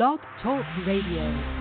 Blog Talk Radio.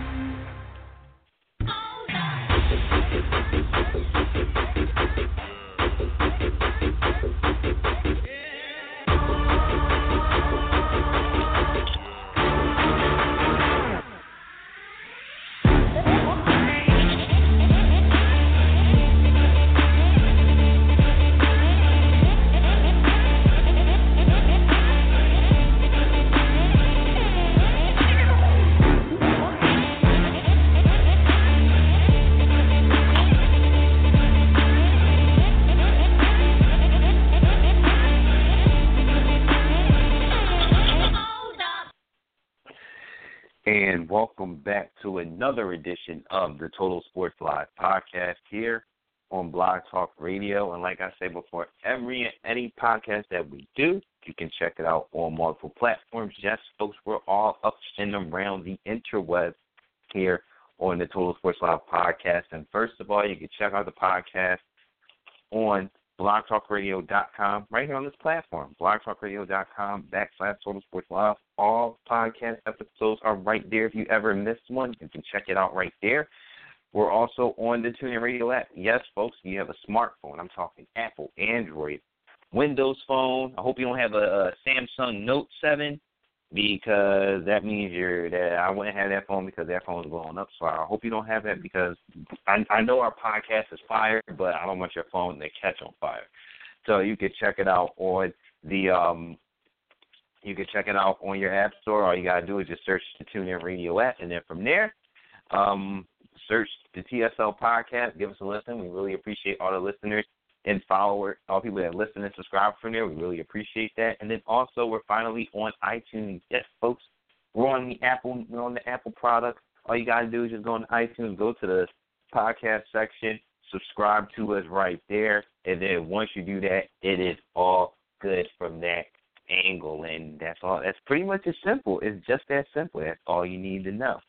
And welcome back to another edition of the Total Sports Live podcast here on Blog Talk Radio. And like I said before, every any podcast that we do, you can check it out on multiple platforms. Yes, folks, we're all up and around the interwebs here on the Total Sports Live podcast. And first of all, you can check out the podcast on blogtalkradio.com right here on this platform, blogtalkradio.com backslash Total Sports Live. All podcast episodes are right there. If you ever missed one, you can check it out right there. We're also on the TuneIn Radio app. Yes, folks, you have a smartphone. I'm talking Apple, Android, Windows Phone. I hope you don't have a, a Samsung Note 7 because that means you're that I wouldn't have that phone because that phone is blowing up. So I hope you don't have that because I, I know our podcast is fire, but I don't want your phone to catch on fire. So you can check it out on the um you can check it out on your app store. All you gotta do is just search the TuneIn Radio app, and then from there, um, search the TSL podcast. Give us a listen. We really appreciate all the listeners and followers, all people that listen and subscribe from there. We really appreciate that. And then also, we're finally on iTunes. Yes, folks, we're on the Apple. We're on the Apple product. All you gotta do is just go on iTunes, go to the podcast section, subscribe to us right there, and then once you do that, it is all good from that angle, and that's all. That's pretty much as simple. It's just that simple. That's all you need to know.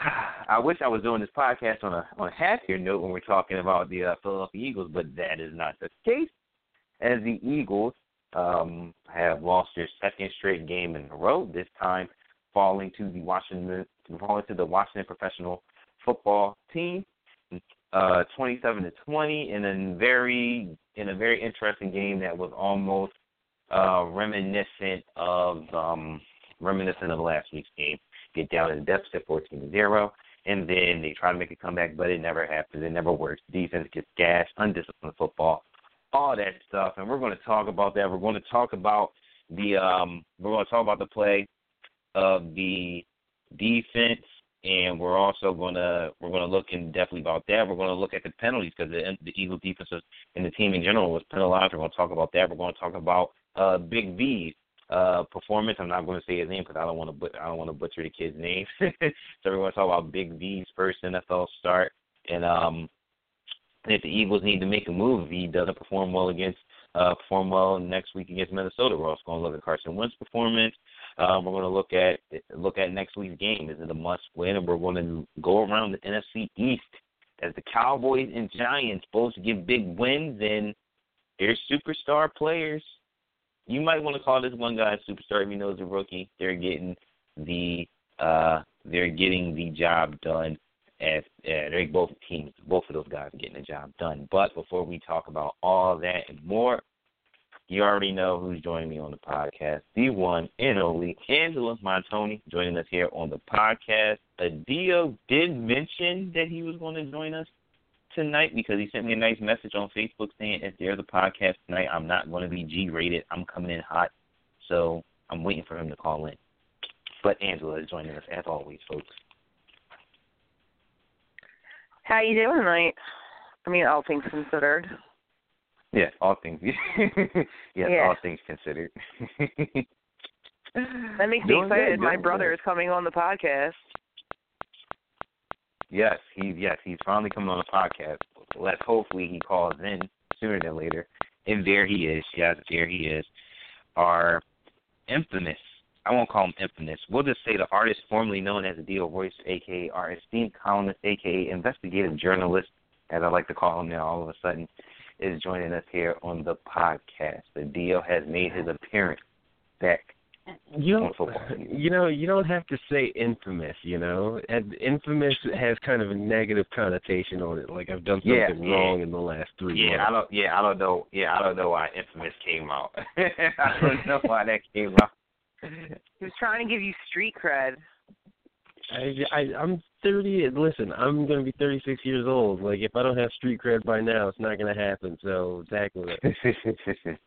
I wish I was doing this podcast on a on a happier note when we're talking about the uh, Philadelphia Eagles, but that is not the case. As the Eagles um, have lost their second straight game in a row, this time falling to the Washington falling to the Washington Professional Football Team, uh, 27 to 20, in a very in a very interesting game that was almost uh, reminiscent of um, reminiscent of last week's game. Get down in deficit 14 to zero, and then they try to make a comeback, but it never happens. It never works. Defense gets gashed, undisciplined football, all that stuff, and we're going to talk about that. We're going to talk about the um, we're going to talk about the play of the defense, and we're also going to we're going to look in depthly about that. We're going to look at the penalties because the the Eagles defense and the team in general was penalized. We're going to talk about that. We're going to talk about uh, Big V's uh, performance. I'm not going to say his name because I don't want to but I don't want to butcher the kid's name. so we're going to talk about Big V's first NFL start, and um, if the Eagles need to make a move, if he doesn't perform well against uh, perform well next week against Minnesota, we're also going to look at Carson Wentz performance. Um, we're going to look at look at next week's game. Is it a must win? And we're going to go around the NFC East as the Cowboys and Giants both get big wins and their superstar players you might want to call this one guy a superstar if he knows a rookie. They're getting the uh they're getting the job done as uh, they're both teams both of those guys are getting the job done. But before we talk about all that and more, you already know who's joining me on the podcast. The one and only Angela Montoni joining us here on the podcast. Adio did mention that he was going to join us tonight because he sent me a nice message on Facebook saying if there's a podcast tonight, I'm not going to be G rated. I'm coming in hot. So I'm waiting for him to call in. But Angela is joining us as always, folks. How you doing tonight? I mean, all things considered. Yes, all things. yes, Yeah. all things considered. That makes me Doing good, excited. My brother good. is coming on the podcast. Yes, he's yes, he's finally coming on the podcast. Let's hopefully he calls in sooner than later. And there he is. Yes, there he is. Our infamous I won't call him infamous. We'll just say the artist formerly known as Adio Royce, aka our esteemed columnist, aka investigative journalist, as I like to call him now all of a sudden, is joining us here on the podcast. Adio has made his appearance back you don't you know you don't have to say infamous you know and infamous has kind of a negative connotation on it like i've done something yeah, yeah. wrong in the last three yeah months. i don't yeah i don't know yeah i don't know why infamous came out i don't know why that came out he was trying to give you street cred I, I I'm 30. Listen, I'm going to be 36 years old. Like, if I don't have street cred by now, it's not going to happen. So tackle it.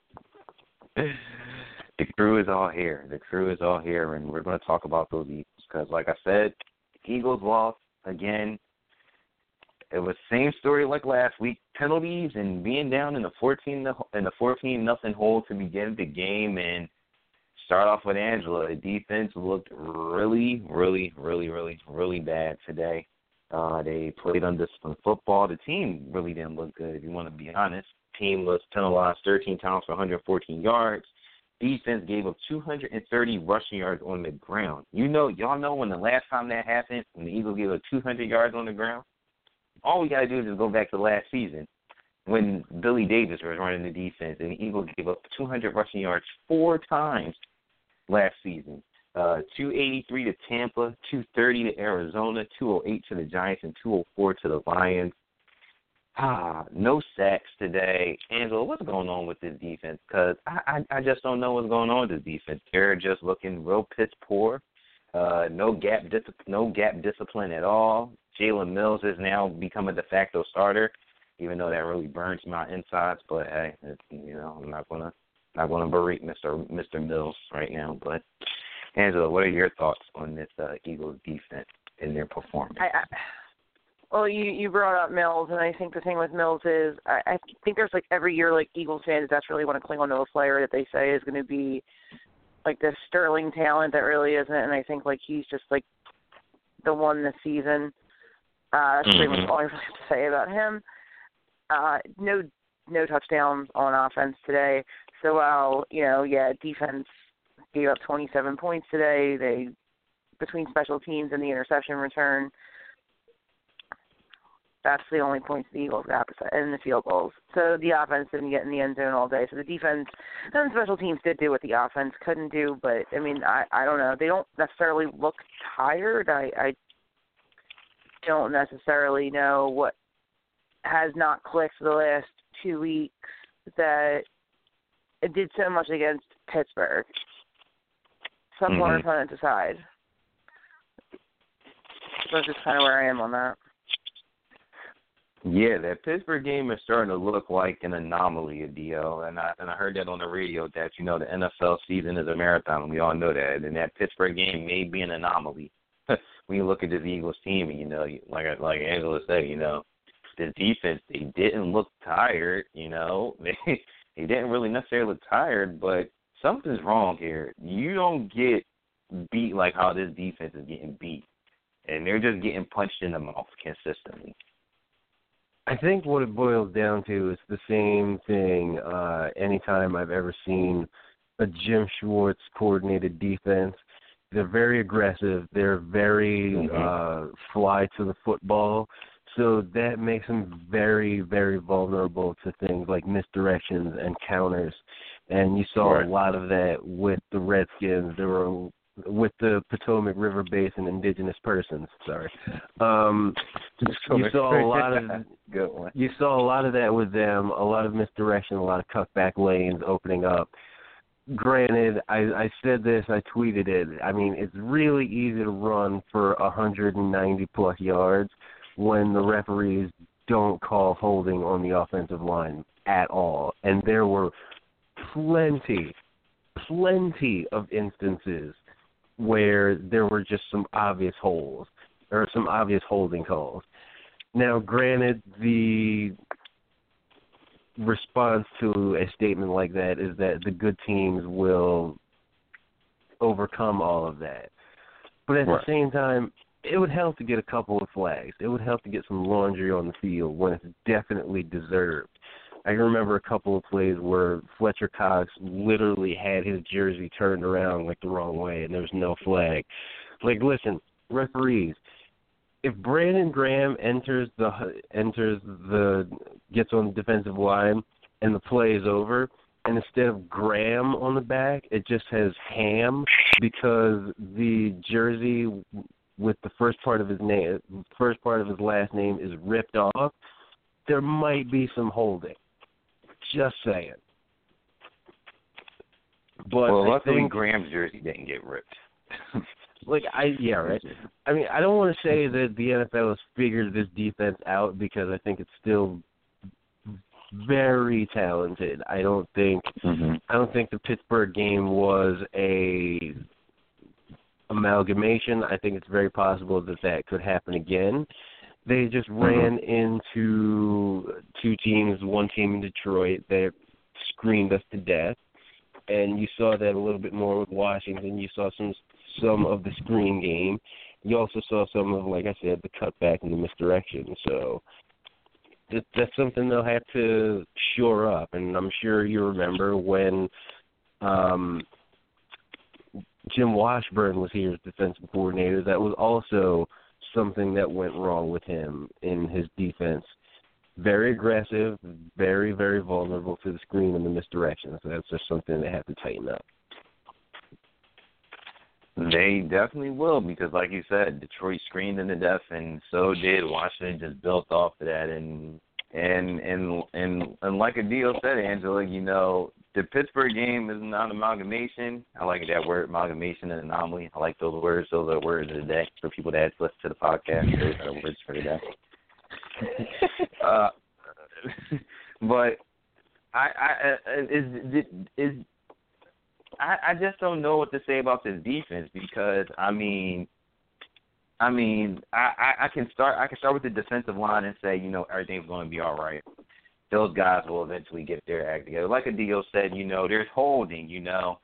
The crew is all here. The crew is all here, and we're going to talk about those Eagles because, like I said, Eagles lost again. It was same story like last week. Penalties and being down in the 14 in the 14 nothing hole to begin the game, and start off with Angela. The defense looked really, really, really, really, really bad today. Uh, they played undisciplined football. The team really didn't look good, if you want to be honest. Team was penalized 13 times for 114 yards. Defense gave up 230 rushing yards on the ground. You know, y'all know when the last time that happened, when the Eagles gave up 200 yards on the ground. All we gotta do is just go back to last season when Billy Davis was running the defense, and the Eagles gave up 200 rushing yards four times last season. Uh, 283 to Tampa, 230 to Arizona, 208 to the Giants, and 204 to the Lions. Ah, no sacks today. Angela, what's going on with this defense? Because I, I I just don't know what's going on with this defense. They're just looking real piss poor. Uh, no gap dis- no gap discipline at all. Jalen Mills has now become a de facto starter, even though that really burns my insides. But hey, it's, you know I'm not gonna not gonna berate Mr. Mr. Mills right now. But Angela, what are your thoughts on this uh, Eagles defense and their performance? I, I well, you you brought up Mills, and I think the thing with Mills is I, I think there's like every year like Eagles fans that's really want to cling on to a player that they say is going to be like this sterling talent that really isn't, and I think like he's just like the one this season. Uh, that's pretty much Mhm. all I really have to say about him. Uh, no no touchdowns on offense today. So while you know, yeah, defense gave up 27 points today. They between special teams and the interception return that's the only points the Eagles got in the field goals. So the offense didn't get in the end zone all day. So the defense and special teams did do what the offense couldn't do. But I mean, I I don't know. They don't necessarily look tired. I I don't necessarily know what has not clicked the last two weeks that it did so much against Pittsburgh. Some Mhm. opponent aside. That's just kind of where I am on that. Yeah, that Pittsburgh game is starting to look like an anomaly, Dio. And I and I heard that on the radio that you know the NFL season is a marathon. And we all know that, and that Pittsburgh game may be an anomaly. when you look at this Eagles team, you know, like like Angela said, you know, the defense they didn't look tired. You know, they they didn't really necessarily look tired, but something's wrong here. You don't get beat like how this defense is getting beat, and they're just getting punched in the mouth consistently. I think what it boils down to is the same thing. Uh, anytime I've ever seen a Jim Schwartz coordinated defense, they're very aggressive. They're very Mhm. uh, fly to the football. So that makes them very, very vulnerable to things like misdirections and counters. And you saw Right. a lot of that with the Redskins. There were with the Potomac River Basin indigenous persons. Sorry. Um, you saw a lot of good one. you saw a lot of that with them, a lot of misdirection, a lot of cutback lanes opening up. Granted, I, I said this, I tweeted it. I mean, it's really easy to run for 190 plus yards when the referees don't call holding on the offensive line at all. And there were plenty, plenty of instances where there were just some obvious holes or some obvious holding calls. Now, granted, the response to a statement like that is that the good teams will overcome all of that. But at Right. the same time, it would help to get a couple of flags. It would help to get some laundry on the field when it's definitely deserved. I can remember a couple of plays where Fletcher Cox literally had his jersey turned around like the wrong way and there was no flag. Like listen, referees, if Brandon Graham enters the enters the gets on the defensive line and the play is over, and instead of Graham on the back, it just has Ham because the jersey with the first part of his name, first part of his last name is ripped off. There might be some holding. Just saying. But well, I luckily think, Graham's jersey didn't get ripped. like I yeah right. I mean I don't want to say that the NFL has figured this defense out because I think it's still very talented. I don't think mm-hmm. I don't think the Pittsburgh game was a amalgamation. I think it's very possible that that could happen again. They just Mm-hmm. ran into two teams, one team in Detroit that screened us to death, and you saw that a little bit more with Washington. You saw some some of the screen game. You also saw some of, like I said, the cutback and the misdirection. So that, that's something they'll have to shore up. And I'm sure you remember when um, Jim Washburn was here as defensive coordinator. That was also something that went wrong with him in his defense. Very aggressive, very very vulnerable to the screen and the misdirection. So that's just something they have to tighten up. They definitely will because, like you said, Detroit screened them to death, and so did Washington. Just built off of that, and and and and and like Adio said, Angela, you know, the Pittsburgh game is not an amalgamation. I like that word, amalgamation and anomaly. I like those words. Those are words of the day for people that listen to the podcast. Those are words for the day. uh, but I, I is is I, I just don't know what to say about this defense because I mean, I mean, I, I, I can start I can start with the defensive line and say you know everything's going to be all right. Those guys will eventually get their act together. Like Adio said, you know, there's holding, you know,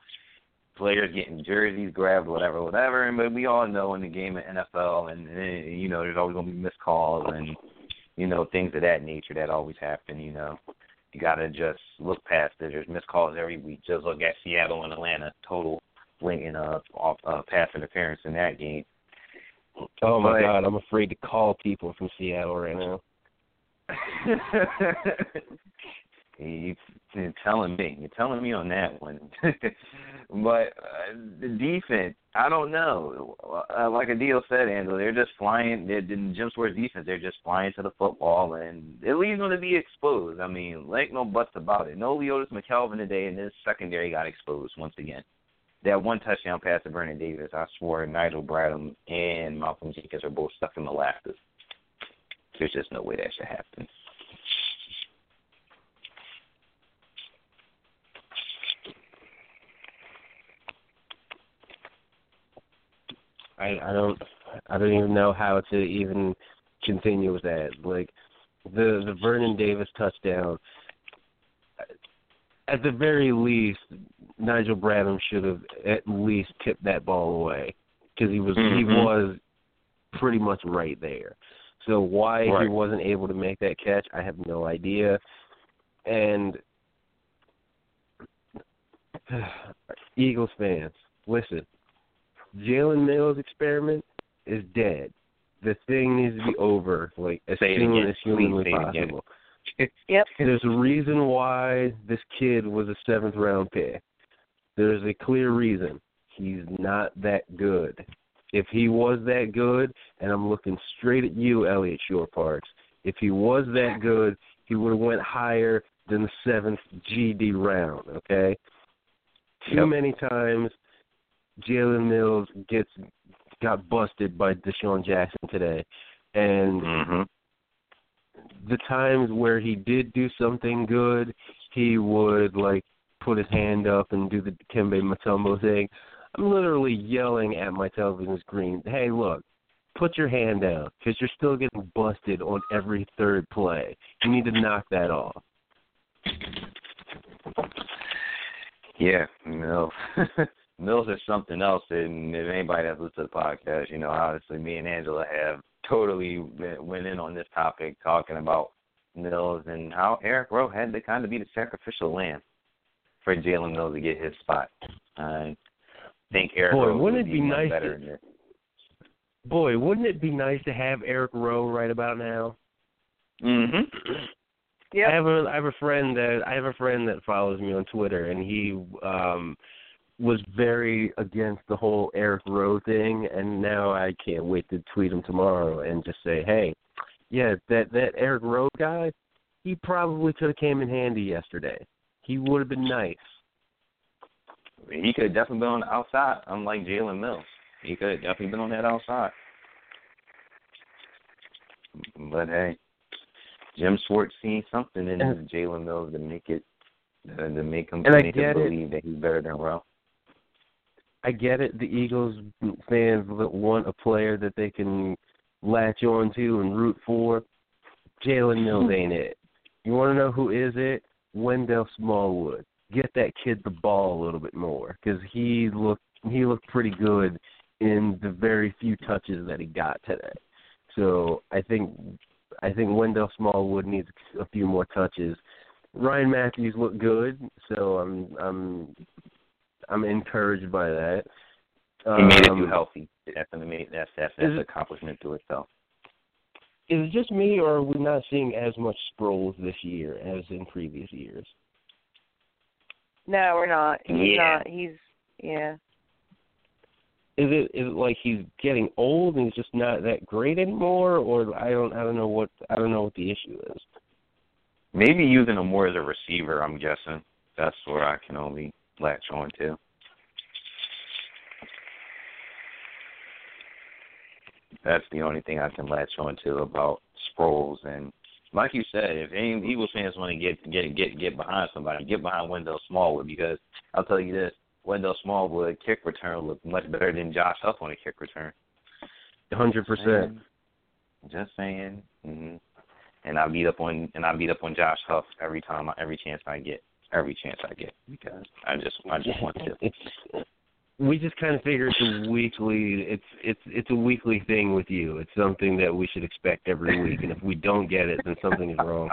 players getting jerseys grabbed, whatever, whatever. And but we all know in the game of NFL, and, and you know, there's always going to be missed calls and you know things of that nature that always happen. You know, you got to just look past it. There's missed calls every week. Just look at Seattle and Atlanta, total blinking uh, off uh, pass interference in that game. Oh my But- God, I'm afraid to call people from Seattle right now. you, you're telling me. You're telling me on that one. but uh, the defense, I don't know. Uh, like Adio said, Angela, they're just flying. They're, in Jim Schwartz defense, they're just flying to the football, and they're leaving them to be exposed. I mean, like no buts about it. No Leodis McKelvin today, and this secondary got exposed once again. That one touchdown pass to Vernon Davis, I swore Nigel Bradham and Malcolm Jenkins are both stuck in the molasses. There's just no way that should happen. I I don't I don't even know how to even continue with that. Like the the Vernon Davis touchdown. At the very least, Nigel Bradham should have at least tipped that ball away because he was he Mhm. was pretty much right there. So why he wasn't able to make that catch, I have no idea. And Eagles fans, listen. Jalen Mills experiment is dead. The thing needs to be over, like as Say soon as humanly Please say it again. possible. Yep. There's a reason why this kid was a seventh round pick. There's a clear reason. He's not that good. If he was that good, and I'm looking straight at you, Eliot Shorr-Parks, if he was that good, he would have went higher than the seventh GD round, okay? Too Yep. many times Jalen Mills gets got busted by DeSean Jackson today. And Mm-hmm. the times where he did do something good, he would like put his hand up and do the Kembe Mutombo thing. I'm literally yelling at my television screen, "Hey, look, put your hand down because you're still getting busted on every third play. You need to knock that off." Yeah, Mills. Mills is something else, and if anybody that's listened to the podcast, you know, obviously me and Angela have totally went in on this topic, talking about Mills and how Eric Rowe had to kind of be the sacrificial lamb for Jalen Mills to get his spot. I think Eric Boy, Rowe wouldn't would it be much nice better to- in this. Boy, wouldn't it be nice to have Eric Rowe right about now? Mm-hmm. Yep. I have a I have a friend that I have a friend that follows me on Twitter, and he um was very against the whole Eric Rowe thing, and now I can't wait to tweet him tomorrow and just say, hey, yeah, that that Eric Rowe guy, he probably could have came in handy yesterday. He would have been nice. He could have definitely been on the outside, unlike Jalen Mills. He could have definitely been on that outside. But hey, Jim Schwartz seen something in Jalen Mills to make it uh, to make him I make him get it. believe that he's better than Ralph. I get it. The Eagles fans want a player that they can latch on to and root for. Jalen Mills ain't it. You want to know who is it? Wendell Smallwood. Get that kid the ball a little bit more because he looked he looked pretty good in the very few touches that he got today. So I think I think Wendell Smallwood needs a few more touches. Ryan Mathews looked good, so I'm I'm I'm encouraged by that. He made it Um, too healthy. That's an amazing. That's that's that's an accomplishment to itself. Is it just me, or are we not seeing as much Sproles this year as in previous years? No, we're not. He's Yeah. not. He's yeah. Is it is it like he's getting old and he's just not that great anymore, or I don't I don't know what I don't know what the issue is. Maybe using him more as a receiver. I'm guessing that's where I can only latch on to. That's the only thing I can latch on to about Sproles. And like you said, if any Eagles fans want to get get get get behind somebody, get behind Wendell Smallwood because I'll tell you this: Wendell Smallwood kick return looked much better than Josh Huff on a kick return. Hundred percent. Just saying. hmm And I beat up on and I beat up on Josh Huff every time, every chance I get, every chance I get because I just I just want to. It's we just kind of figure it's a weekly it's it's it's a weekly thing with you. It's something that we should expect every week, and if we don't get it, then something is wrong.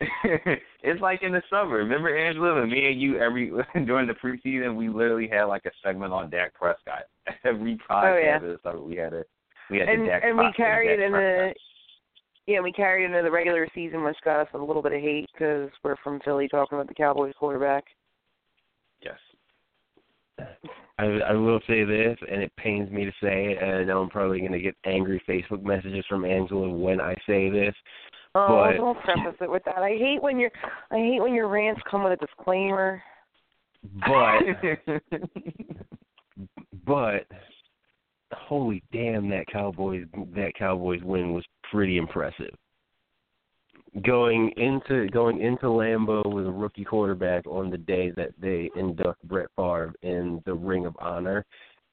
it's like in the summer. Remember Angela and me and you every during the preseason we literally had like a segment on Dak Prescott. Every podcast Oh, yeah. of the summer we had a we had And the Dak and we Prescott- carried Dak in the yeah we carried it into the regular season, which got us a little bit of hate because we're from Philly talking about the Cowboys quarterback. I, I will say this, and it pains me to say it, and I know I'm probably going to get angry Facebook messages from Angela when I say this. Oh, But- don't preface it with that. I hate when your I hate when your rants come with a disclaimer. But but holy damn, that Cowboys that Cowboys win was pretty impressive. Going into going into Lambeau with a rookie quarterback on the day that they induct Brett Favre in the Ring of Honor,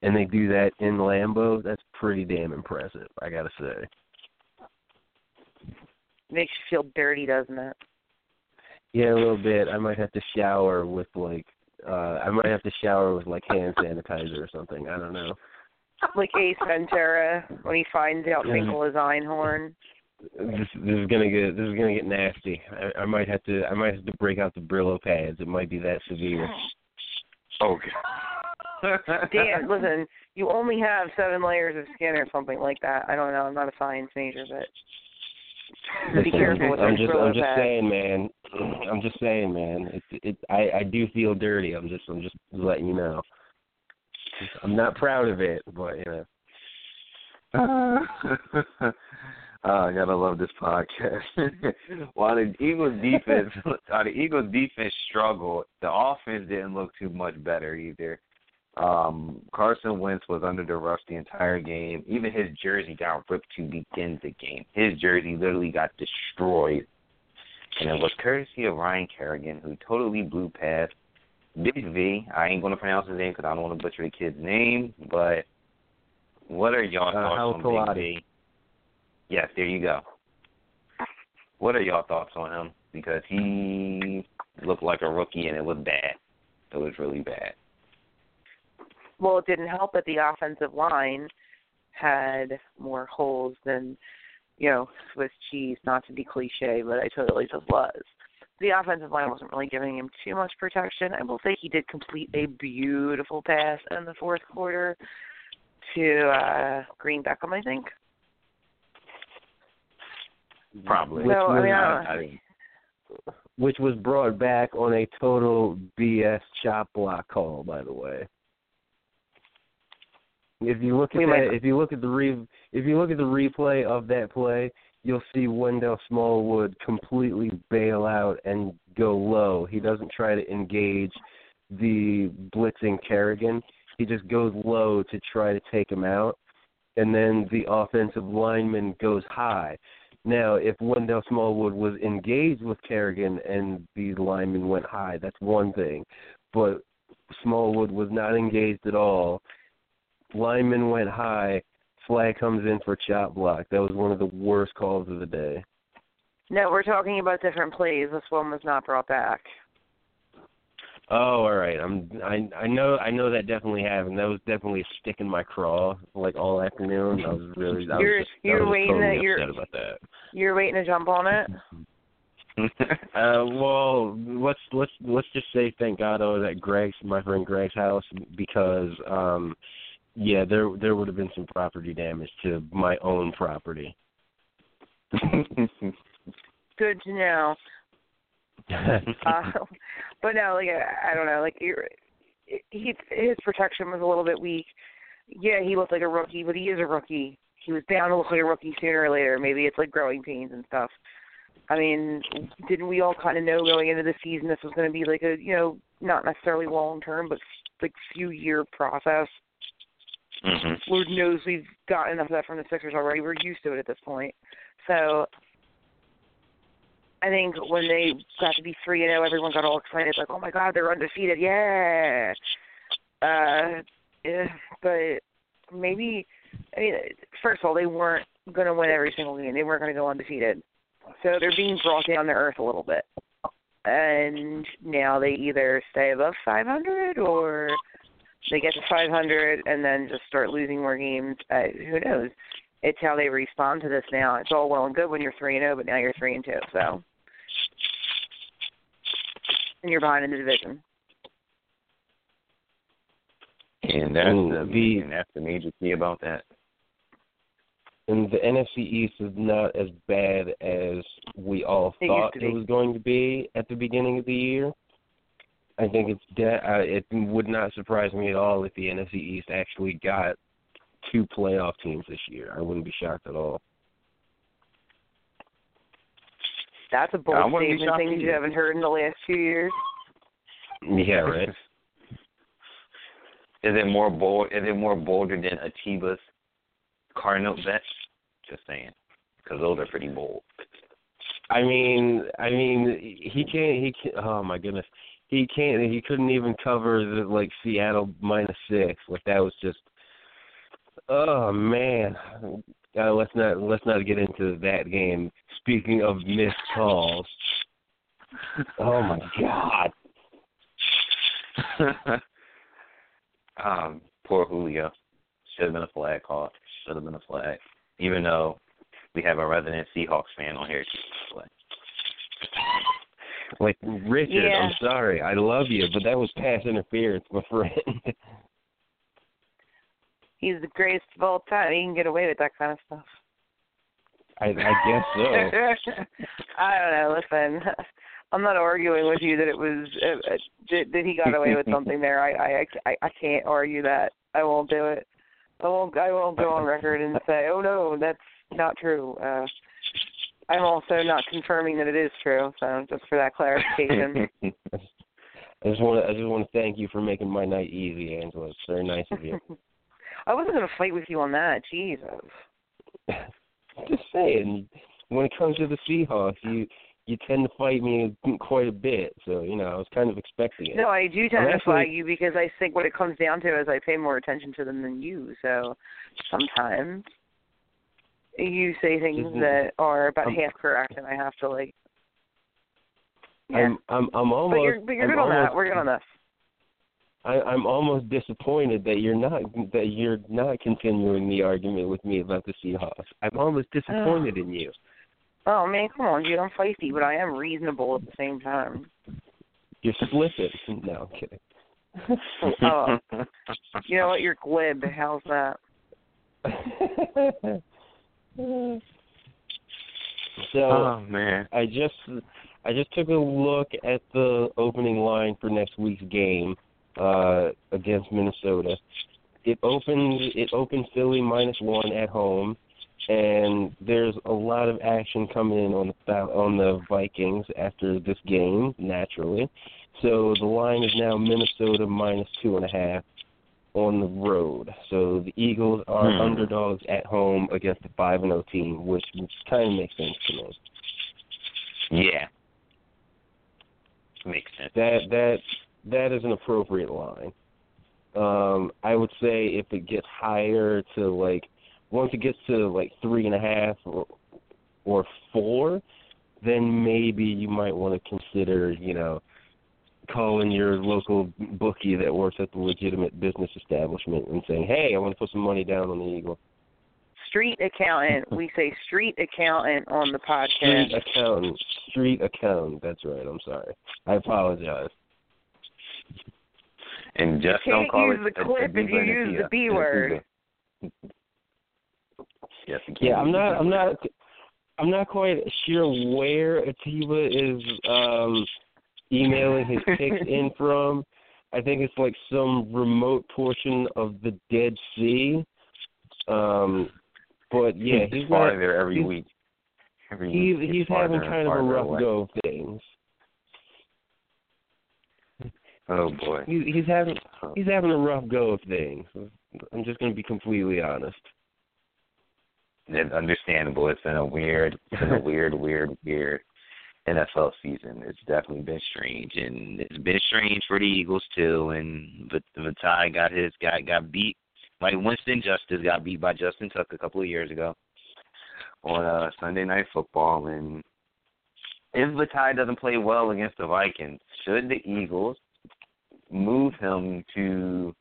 and they do that in Lambeau, that's pretty damn impressive. I gotta say. Makes you feel dirty, doesn't it? Yeah, a little bit. I might have to shower with like uh I might have to shower with like hand sanitizer or something. I don't know. Like Ace Ventura when he finds out. Finkel is Einhorn. This, this is gonna get this is gonna get nasty. I, I might have to I might have to break out the Brillo pads. It might be that severe. Oh God. Dan, listen, you only have seven layers of skin or something like that. I don't know. I'm not a science major, but be Listen, careful with I'm those just Brillo I'm just pads. saying, man. I'm just saying, man. It it I I do feel dirty. I'm just I'm just letting you know. I'm not proud of it, but you know. oh, I gotta love this podcast. while the Eagles defense, while the Eagles defense struggled, the offense didn't look too much better either. Um, Carson Wentz was under the rush the entire game. Even his jersey got ripped to begin the game. His jersey literally got destroyed, and it was courtesy of Ryan Kerrigan, who totally blew past Big V. I ain't gonna pronounce his name because I don't want to butcher the kid's name, but what are y'all Uh, thoughts on. Big V? Yes, there you go. What are y'all thoughts on him? Because he looked like a rookie and it was bad. It was really bad. well, it didn't help that the offensive line had more holes than, you know, Swiss cheese, not to be cliche, but I totally just was. The offensive line wasn't really giving him too much protection. I will say he did complete a beautiful pass in the fourth quarter to uh Green Beckham, I think. Probably. No, I mean, I, I, I, which was brought back on a total BS chop block call, by the way. If you look at that, if you look at the re, if you look at the replay of that play, you'll see Wendell Smallwood completely bail out and go low. He doesn't try to engage the blitzing Kerrigan. He just goes low to try to take him out, and then the offensive lineman goes high. Now, if Wendell Smallwood was engaged with Kerrigan and the lineman went high, that's one thing. But Smallwood was not engaged at all. Lineman went high. Flag comes in for chop block. That was one of the worst calls of the day. no, we're talking about different plays. This one was not brought back. Oh, all right. I'm I I know I know that definitely happened. That was definitely a stick in my craw like all afternoon. I was really I You're- just, you're was waiting totally that you're- about that. You're waiting to jump on it. Uh, well, let's let's let's just say thank God I was at Greg's, my friend Greg's house, because um, yeah, there there would have been some property damage to my own property. Good to know. Uh, but no, like I, I don't know, like you're, he his protection was a little bit weak. Yeah, he looked like a rookie, but he is a rookie. He was bound to look like a rookie sooner or later. Maybe it's like growing pains and stuff. I mean, didn't we all kind of know going into the season this was going to be like a you know not necessarily long term, but like few year process? hmm Lord knows we've gotten enough of that from the Sixers already. We're used to it at this point. So I think when they got to be three and zero, everyone got all excited, like, "Oh my God, they're undefeated! Yeah!" Uh, yeah, but maybe, I mean, first of all, they weren't going to win every single game. They weren't going to go undefeated, so they're being brought down to earth a little bit. And now they either stay above 500 or they get to 500 and then just start losing more games. Uh, who knows? It's how they respond to this now. It's all well and good when you're three and zero, but now you're three and two. So, and you're behind in the division. And that's Ooh, the, the- and that's the major key about that. And the NFC East is not as bad as we all It thought it was going to be at the beginning of the year. I think it's de- uh, it would not surprise me at all if the NFC East actually got two playoff teams this year. I wouldn't be shocked at all. That's a bold wouldn't statement, shocked things you haven't heard in the last few years. Yeah, right. Is it more bold? Is it more bolder than Atiba's Cardinal bet? Just saying, because those are pretty bold. I mean, I mean, he can't. He can't. Oh my goodness, he can't. He couldn't even cover the like Seattle minus six. Like that was just. Oh man, uh, let's not let's not get into that game. Speaking of missed calls, oh my god. um, poor Julio. Should have been a flag call. Should have been a flag. Even though we have a resident Seahawks fan on here. But Like Richard, Yeah. I'm sorry, I love you, but that was pass interference, my friend. He's the greatest of all time. He can get away with that kind of stuff. I, I guess so. I don't know. Listen, I'm not arguing with you that it was uh, uh, that, that he got away with something there. I, I I I can't argue that. I won't do it. I won't I won't go on record and say, oh no, that's not true. Uh, I'm also not confirming that it is true. So just for that clarification. I just want to I just want to thank you for making my night easy, Angela. It's very nice of you. I wasn't going to fight with you on that. Jesus. just saying, when it comes to the Seahawks, you you tend to fight me quite a bit, so you know I was kind of expecting it. No, I do tend I'm to actually- flag you because I think what it comes down to is I pay more attention to them than you. So sometimes you say things Mhm. that are about I'm- half correct, and I have to like. Yeah, I'm I'm I'm almost but you're but you're good on that. We're good on this. I, I'm almost disappointed that you're not that you're not continuing the argument with me about the Seahawks. I'm almost disappointed in you. Oh man, come on, dude. I'm feisty, but I am reasonable at the same time. You're slipping. No, I'm kidding. Oh, you know what? You're glib. How's that? So oh man, I just I just took a look at the opening line for next week's game uh, against Minnesota. It opened it opened Philly minus one at home, and there's a lot of action coming in on the on the Vikings after this game naturally. So the line is now Minnesota minus two and a half on the road. So the Eagles are Hmm. underdogs at home against the five and O team, which, which kind of makes sense to me. yeah, makes sense. That that that is an appropriate line. Um, I would say if it gets higher to like once it gets to like three and a half or, or four, then maybe you might want to consider, you know, calling your local bookie that works at the legitimate business establishment and saying, "Hey, I want to put some money down on the Eagle." Street accountant. we say street accountant on the podcast. Street accountant. Street accountant. That's right. I'm sorry. I apologize. And just You don't can't call use it the a- a clip if you Viva use the B word. Yes, you can't Yeah, I'm not. I'm not. I'm not quite sure where Atiba is um, emailing his pics in from. I think it's like some remote portion of the Dead Sea. Um, but yeah, he's he's farther not. there every he's- week. Every He's week he's farther having kind of a rough away. go of things. Oh boy. He's he's having he's having a rough go of things. I'm just going to be completely honest. It's understandable. It's been a weird, it's been a weird, weird, weird NFL season. It's definitely been strange, and it's been strange for the Eagles too. And but Vaitai got his guy got beat. Like Winston Justice got beat by Justin Tuck a couple of years ago on uh, Sunday Night Football. And if Vaitai doesn't play well against the Vikings, should the Eagles move him to?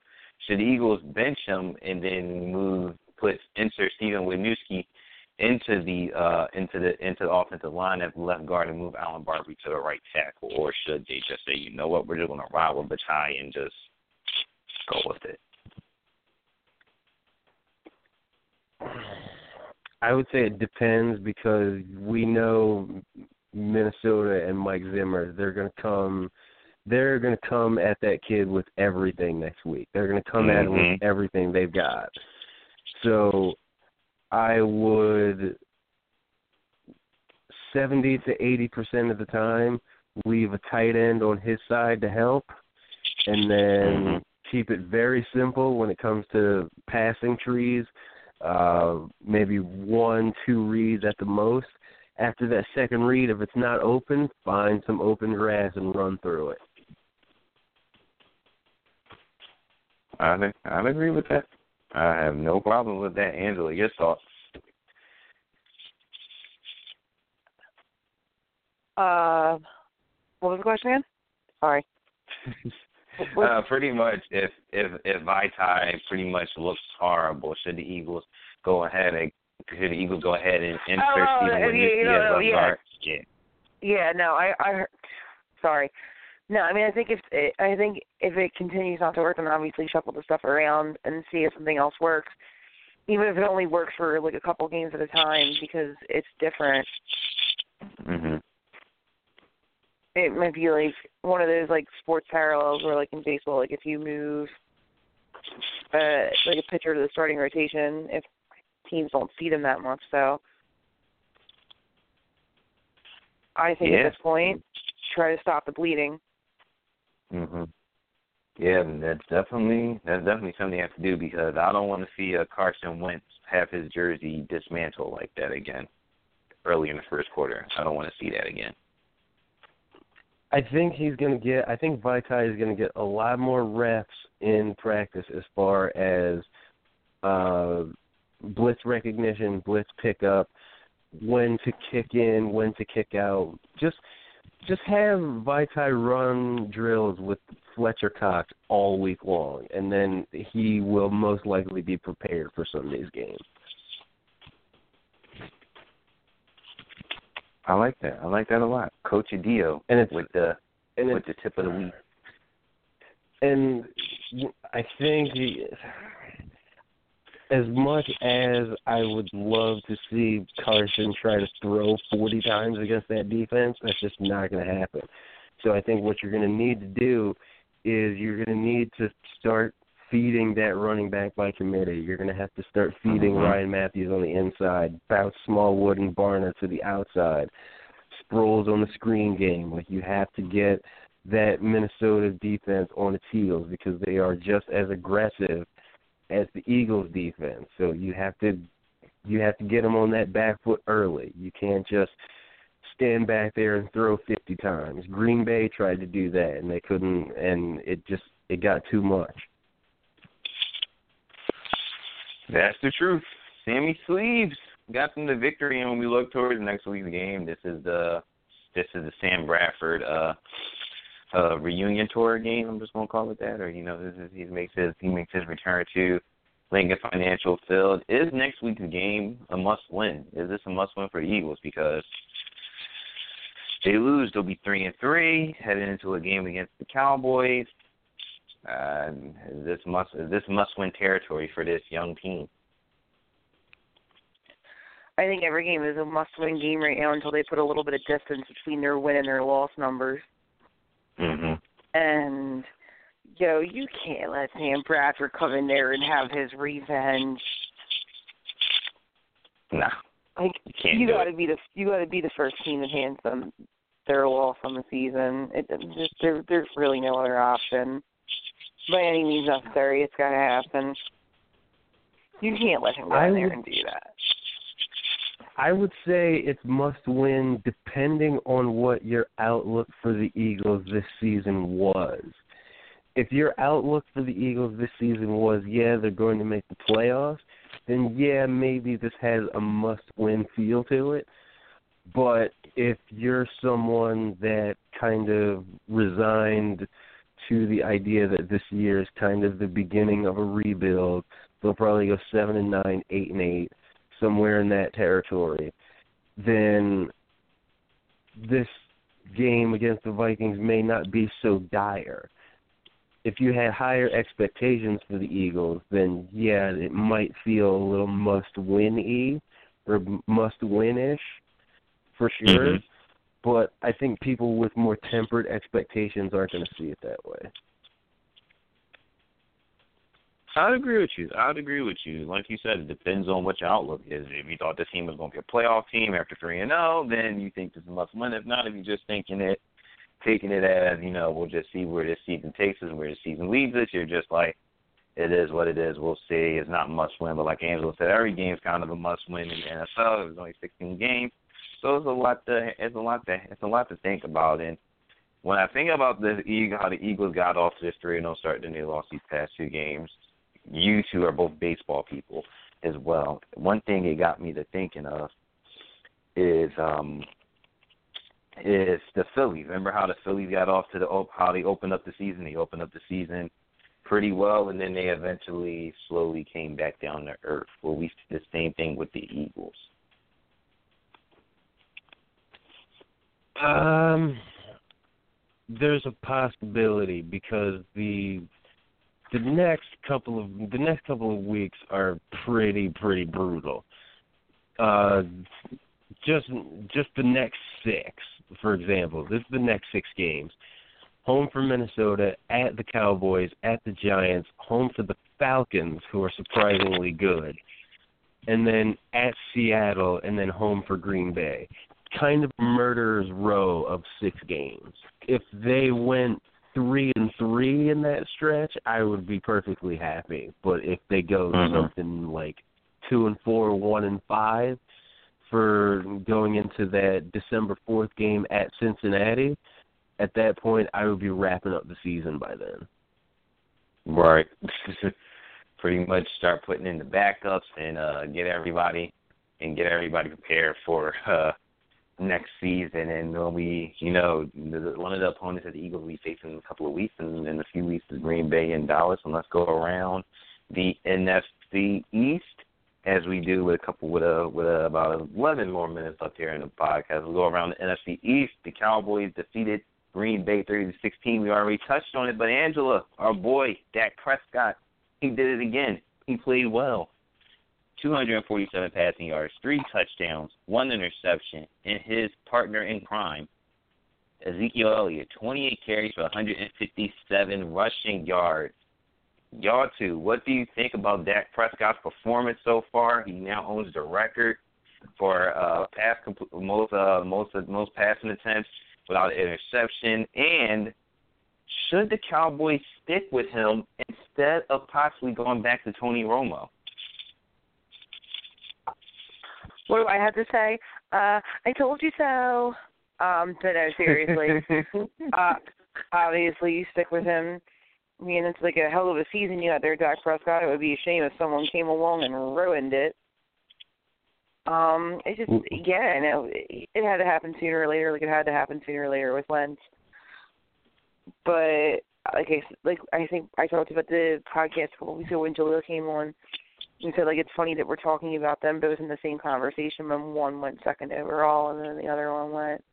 Should the Eagles bench him and then move put insert Stefen Wisniewski into the uh into the into the offensive line at left guard and move Allen Barbre to the right tackle, or should they just say, you know what, we're just gonna ride with Vaitai and just go with it? I would say it depends because we know Minnesota and Mike Zimmer. They're to come. They're going to come at that kid with everything next week. They're going to come at him with Mhm. everything they've got. So, I would seventy to eighty percent of the time leave a tight end on his side to help, and then Mhm. keep it very simple when it comes to passing trees uh, maybe one, two reads at the most. After that second read, if it's not open, find some open grass and run through it. I'd I'd agree with that. I have no problem with that, Angela. Your thoughts? Uh, what was the question again? Sorry. Uh, pretty much, if if if Vaitai pretty much looks horrible, should the Eagles go ahead and should the Eagles go ahead and insert Oh, Stefen yeah, Wisniewski as no, yeah. Yeah. Yeah, no, I, I, sorry. No, I mean, I think if it, I think if it continues not to work, then obviously shuffle the stuff around and see if something else works. Even if it only works for like a couple games at a time, because it's different. Mhm. It might be like one of those like sports parallels where, like in baseball, like if you move, uh, like a pitcher to the starting rotation, if teams don't see them that much, so. I think Yeah. at this point, try to stop the bleeding. Mhm. Yeah, that's definitely that's definitely something they have to do because I don't want to see a Carson Wentz have his jersey dismantled like that again early in the first quarter. I don't want to see that again. I think he's going to get. I think Vaitai is going to get a lot more reps in practice as far as uh, blitz recognition, blitz pickup, when to kick in, when to kick out. Just, just have Vaitai run drills with Fletcher Cox all week long, and then he will most likely be prepared for Sunday's game. I like that. I like that a lot. Coach Adio And it's with the and with it's the tip of the week. and I think he, as much as I would love to see Carson try to throw 40 times against that defense, that's just not going to happen. So I think what you're going to need to do is you're going to need to start feeding that running back by committee. You're going to have to start feeding mm-hmm. Ryan Mathews on the inside, bounce Smallwood and Barner to the outside, Sproles on the screen game. Like you have to get that Minnesota defense on its heels because they are just as aggressive as the Eagles defense. So you have to you have to get them on that back foot early. You can't just stand back there and throw 50 times. Green Bay tried to do that and they couldn't and it just it got too much. That's the truth. Sammy Sleeves got them the victory and when we look towards the next week's game, this is the this is the Sam Bradford uh uh reunion tour game, I'm just gonna call it that, or you know, this is he makes his he makes his return to Lincoln Financial Field. Is next week's game a must win? Is this a must win for the Eagles? Because they lose, they'll be three and three, heading into a game against the Cowboys. Uh, this must this must win territory for this young team. I think every game is a must win game right now until they put a little bit of distance between their win and their loss numbers. Mhm. And yo, you can't let Sam Bradford come in there and have his revenge. Nah. Like you, you gotta be the you gotta be the first team that hands them their loss on the season. It, it just there there's really no other option. By any means necessary, it's gotta happen. You can't let him go in there and do that. I would say it's must win depending on what your outlook for the Eagles this season was. If your outlook for the Eagles this season was, yeah, they're going to make the playoffs, then yeah, maybe this has a must win feel to it. But if you're someone that kind of resigned to the idea that this year is kind of the beginning of a rebuild, they'll probably go seven and nine, eight and eight somewhere in that territory, then this game against the Vikings may not be so dire. If you had higher expectations for the Eagles, then yeah, it might feel a little must win y or must win ish for sure. Mm-hmm. But I think people with more tempered expectations aren't going to see it that way. I'd agree with you. I'd agree with you. Like you said, it depends on what your outlook is. If you thought this team was going to be a playoff team after three and zero, oh, then you think this is a must win. If not, if you're just thinking it, taking it as you know, we'll just see where this season takes us, where the season leads us. You're just like, it is what it is. We'll see. It's not must win, but like Angela said, every game's kind of a must win in the NFL. There's only 16 games, so it's a lot to it's a lot to it's a lot to think about. And when I think about the how the Eagles got off this three and zero oh start, then they lost these past two games you two are both baseball people as well. One thing it got me to thinking of is um is the Phillies. Remember how the Phillies got off to the how they opened up the season? They opened up the season pretty well, and then they eventually slowly came back down to earth. Well, we see the same thing with the Eagles. Um, there's a possibility because the the next couple of the next couple of weeks are pretty pretty brutal. Uh, just just the next six, for example, this is the next six games. Home for Minnesota, at the Cowboys, at the Giants, home for the Falcons, who are surprisingly good, and then at Seattle, and then home for Green Bay. Kind of a murderer's row of six games. If they went three and three in that stretch, I would be perfectly happy. But if they go mm-hmm. something like two and four, one and five for going into that December fourth game at Cincinnati, at that point I would be wrapping up the season by then. Right. Pretty much start putting in the backups and uh get everybody and get everybody prepared for uh next season, and when we, you know, one of the opponents that the Eagles will be facing in a couple of weeks, and in a few weeks is Green Bay and Dallas. And let's go around the NFC East as we do with a couple with a with a, about 11 more minutes left here in the podcast. We'll go around the NFC East. The Cowboys defeated Green Bay 30 to 16. We already touched on it, but Angela, our boy Dak Prescott, he did it again. He played well. 247 passing yards, three touchdowns, one interception, and his partner in crime, Ezekiel Elliott, 28 carries for 157 rushing yards. Y'all too, what do you think about Dak Prescott's performance so far? He now owns the record for uh, pass compl- most uh, most most passing attempts without an interception. And should the Cowboys stick with him instead of possibly going back to Tony Romo? What do I have to say? Uh, I told you so. Um, but no, seriously. uh, obviously, you stick with him. I mean, it's like a hell of a season you got there, Dak Prescott. It would be a shame if someone came along and ruined it. Um, it just, yeah, no, it, it had to happen sooner or later. Like it had to happen sooner or later with Wentz. But like I, like I think I talked about the podcast a couple weeks ago when Jaleel came on and said like it's funny that we're talking about them both in the same conversation when one went second overall and then the other one went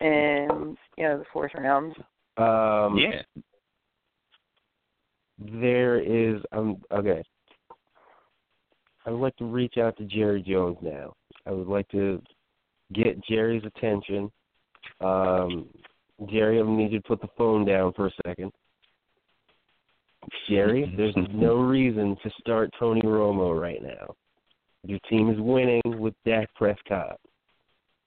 in you know the fourth round. Um, yeah. There is um okay. I would like to reach out to Jerry Jones now. I would like to get Jerry's attention. Um, Jerry, I'm going to need you to put the phone down for a second. Jerry, there's no reason to start Tony Romo right now. Your team is winning with Dak Prescott.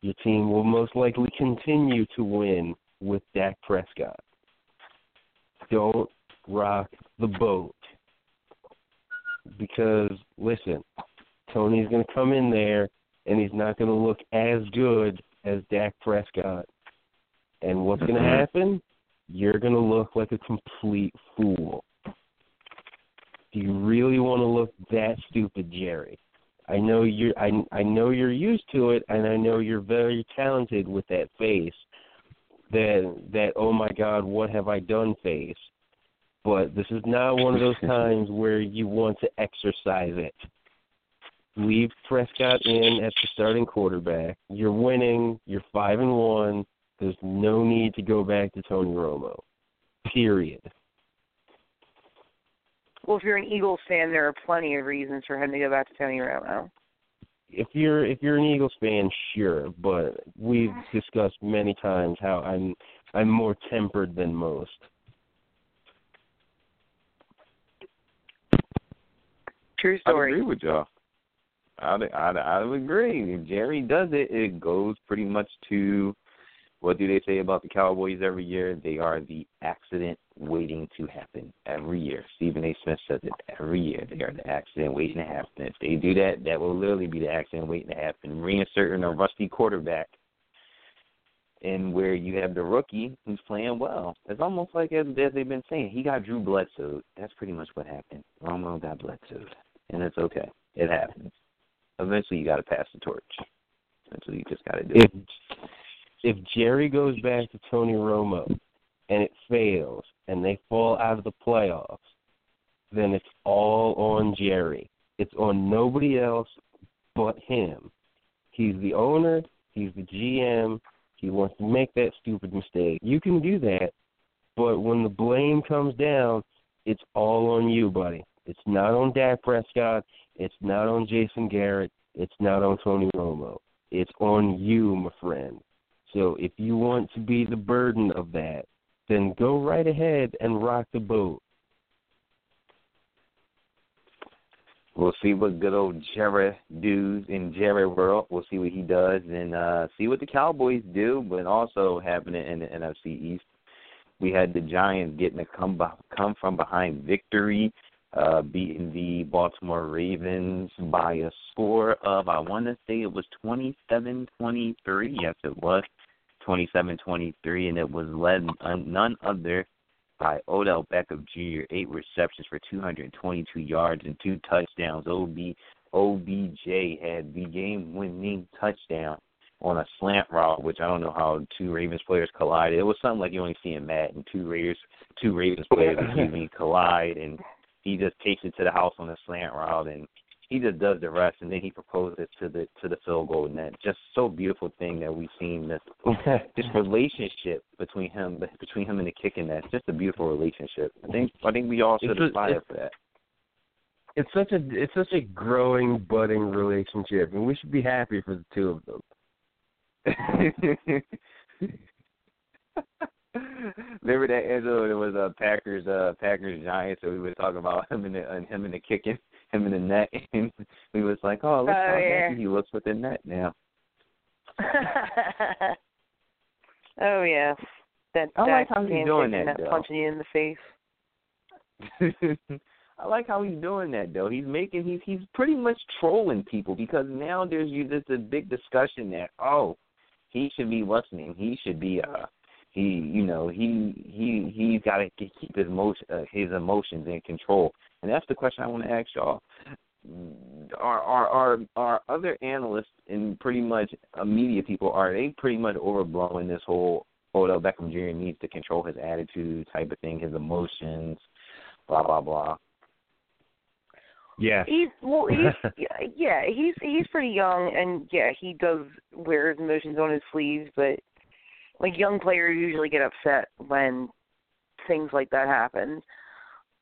Your team will most likely continue to win with Dak Prescott. Don't rock the boat. Because, listen, Tony's going to come in there and he's not going to look as good as Dak Prescott. And what's going to mm-hmm. happen? You're going to look like a complete fool. Do you really want to look that stupid, Jerry? I know you're I I know you're used to it and I know you're very talented with that face. That that oh my god, what have I done face. But this is not one of those times where you want to exercise it. Leave Prescott in as the starting quarterback. You're winning, you're five and one. There's no need to go back to Tony Romo. Period. Well, if you're an Eagles fan, there are plenty of reasons for him to go back to Tony Romo. If you're if you're an Eagles fan, sure, but we've mm-hmm. discussed many times how I'm I'm more tempered than most. True story. I agree with y'all. I'd, I'd, I would agree. If Jerry does it, it goes pretty much to what do they say about the Cowboys every year? They are the accident waiting to happen every year. Stephen A. Smith says it every year. They are the accident waiting to happen. If they do that, that will literally be the accident waiting to happen. Reinserting a rusty quarterback and where you have the rookie who's playing well. It's almost like as, as they've been saying, he got Drew Bledsoe. That's pretty much what happened. Romo got Bledsoe, and it's okay. It happens. Eventually, you got to pass the torch. What you just got to do. If if Jerry goes back to Tony Romo and it fails and they fall out of the playoffs, then it's all on Jerry. It's on nobody else but him. He's the owner, he's the GM, he wants to make that stupid mistake. You can do that, but when the blame comes down, it's all on you, buddy. It's not on Dak Prescott, it's not on Jason Garrett, it's not on Tony Romo. It's on you, my friend. So if you want to be the burden of that, then go right ahead and rock the boat. We'll see what good old Jerry does in Jerry world. We'll see what he does and uh see what the Cowboys do, but also happening in the NFC East. We had the Giants getting a come by, come from behind victory, uh beating the Baltimore Ravens by a score of I want to say it was twenty seven twenty three. Yes, it was twenty seven twenty three, and it was led on none other by Odell Beckham Jr. Eight receptions for 222 yards and two touchdowns. OB OBJ had the game-winning touchdown on a slant route, which I don't know how two Ravens players collided. It was something like you only see in Madden. Two Raiders, two Ravens players, excuse me, collide, and he just takes it to the house on a slant route, and he just does the rest, and then he proposes to the to the field goal net. Just so beautiful thing that we've seen this this relationship between him between him and the kicking net. Just a beautiful relationship. I think I think we all should aspire for that. it's such a it's such a growing, budding relationship, and we should be happy for the two of them. Remember that Angelo? It was uh, Packers, uh, Packers Giants. So we were talking about him and, the him and the kicking, him in the net, and we was like, "Oh, look Oh, how yeah. he looks with the net now." oh yeah, that I like how he's doing that, though. punching you in the face. I like how he's doing that though. He's making he's he's pretty much trolling people because now there's you there's a big discussion that oh he should be listening. He should be uh he you know he he he's got to keep his emotion uh, his emotions in control. And that's the question I want to ask y'all. Are are are are other analysts and pretty much uh, media people are they pretty much overblowing this whole Odell Beckham Jr. needs to control his attitude type of thing, his emotions, blah blah blah. Yeah. He's well, he's yeah, yeah, he's he's pretty young, and yeah, he does wear his emotions on his sleeves. But like young players usually get upset when things like that happen.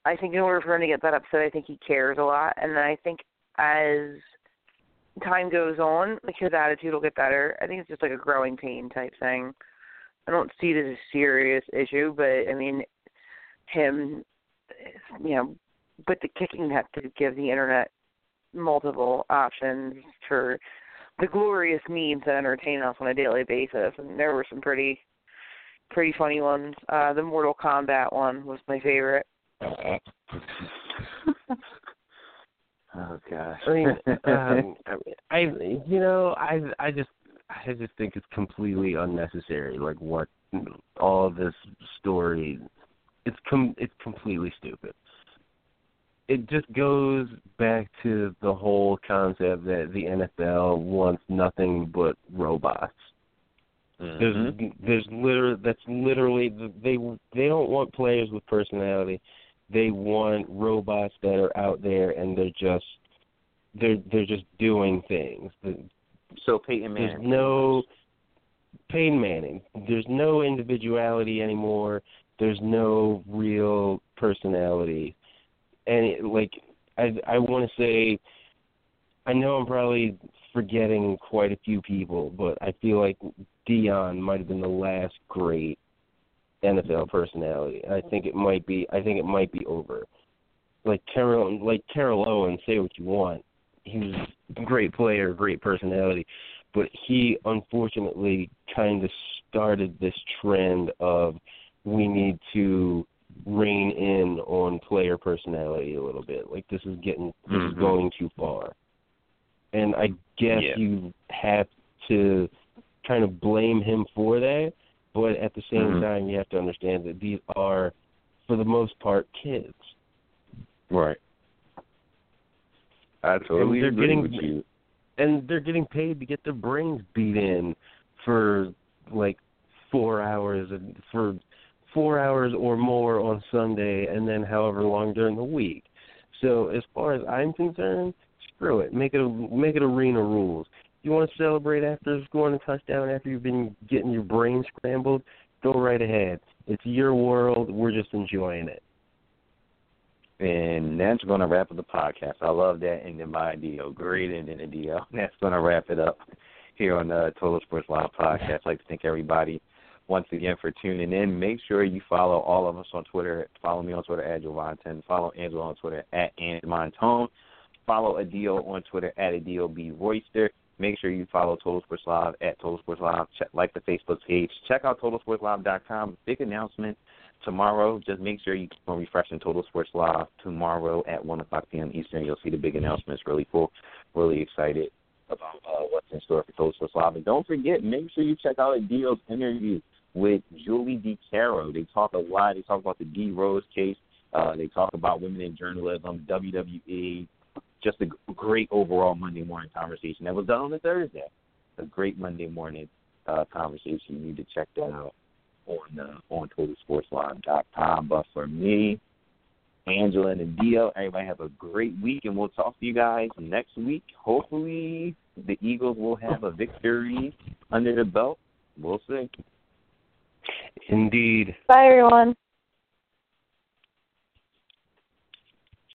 I think in order for him to get that upset, I think he cares a lot, and then I think as time goes on, like his attitude will get better. I think it's just like a growing pain type thing. I don't see it as a serious issue, but I mean, him, you know, with the kicking net to give the internet multiple options for the glorious memes that entertain us on a daily basis, and there were some pretty, pretty funny ones. Uh, the Mortal Kombat one was my favorite. Oh gosh. I mean, um, I you know I I just I just think it's completely unnecessary. Like what all this story, it's com it's completely stupid. It just goes back to the whole concept that the NFL wants nothing but robots. There's Mhm. there's literally that's literally they they don't want players with personality. They want robots that are out there and they're just they're they're just doing things. So Peyton Manning. There's no Peyton Manning. There's no individuality anymore. There's no real personality. And it, like I I want to say I know I'm probably forgetting quite a few people, but I feel like Deion might have been the last great NFL personality. I think it might be I think it might be over. Like Terrell like Terrell Owen, say what you want. He was a great player, great personality, but he unfortunately kind of started this trend of we need to rein in on player personality a little bit. Like this is getting this is Mhm. going too far. And I guess Yeah. you have to kind of blame him for that, but at the same Mhm. time you have to understand that these are for the most part kids. Right. I totally they're agree getting- with you. and they're getting paid to get their brains beat in for like four hours and for four hours or more on Sunday and then however long during the week. So as far as I'm concerned, screw it. Make it a make it arena rules. You want to celebrate after scoring a touchdown after you've been getting your brain scrambled, go right ahead. It's your world, we're just enjoying it. And that's going to wrap up the podcast. I love that ending by deal. Great ending deal. That's going to wrap it up here on the Total Sports Live podcast. I'd like to thank everybody once again for tuning in. Make sure you follow all of us on Twitter. Follow me on Twitter at Jovonton. Follow Angela on Twitter at Montone. Follow Adil on Twitter at Adil B. Royster. Make sure you follow Total Sports Live at Total Sports Live. Check, like the Facebook page. Check out TotalSportsLive.com. Big announcement tomorrow. Just make sure you keep on refreshing Total Sports Live tomorrow at 1 o'clock p.m. Eastern. You'll see the big announcements. Really cool. Really excited about uh, what's in store for Total Sports Live. And don't forget, make sure you check out Adil's interview with Julie DiCaro. They talk a lot. They talk about the D Rose case. Uh, they talk about women in journalism, WWE. Just a great overall Monday morning conversation that was done on a Thursday. A great Monday morning uh, conversation. You need to check that out on uh, on TotalSportsLive.com. But for me, Angela and Dio, everybody have a great week, and we'll talk to you guys next week. Hopefully, the Eagles will have a victory under the belt. We'll see. Indeed. Bye, everyone.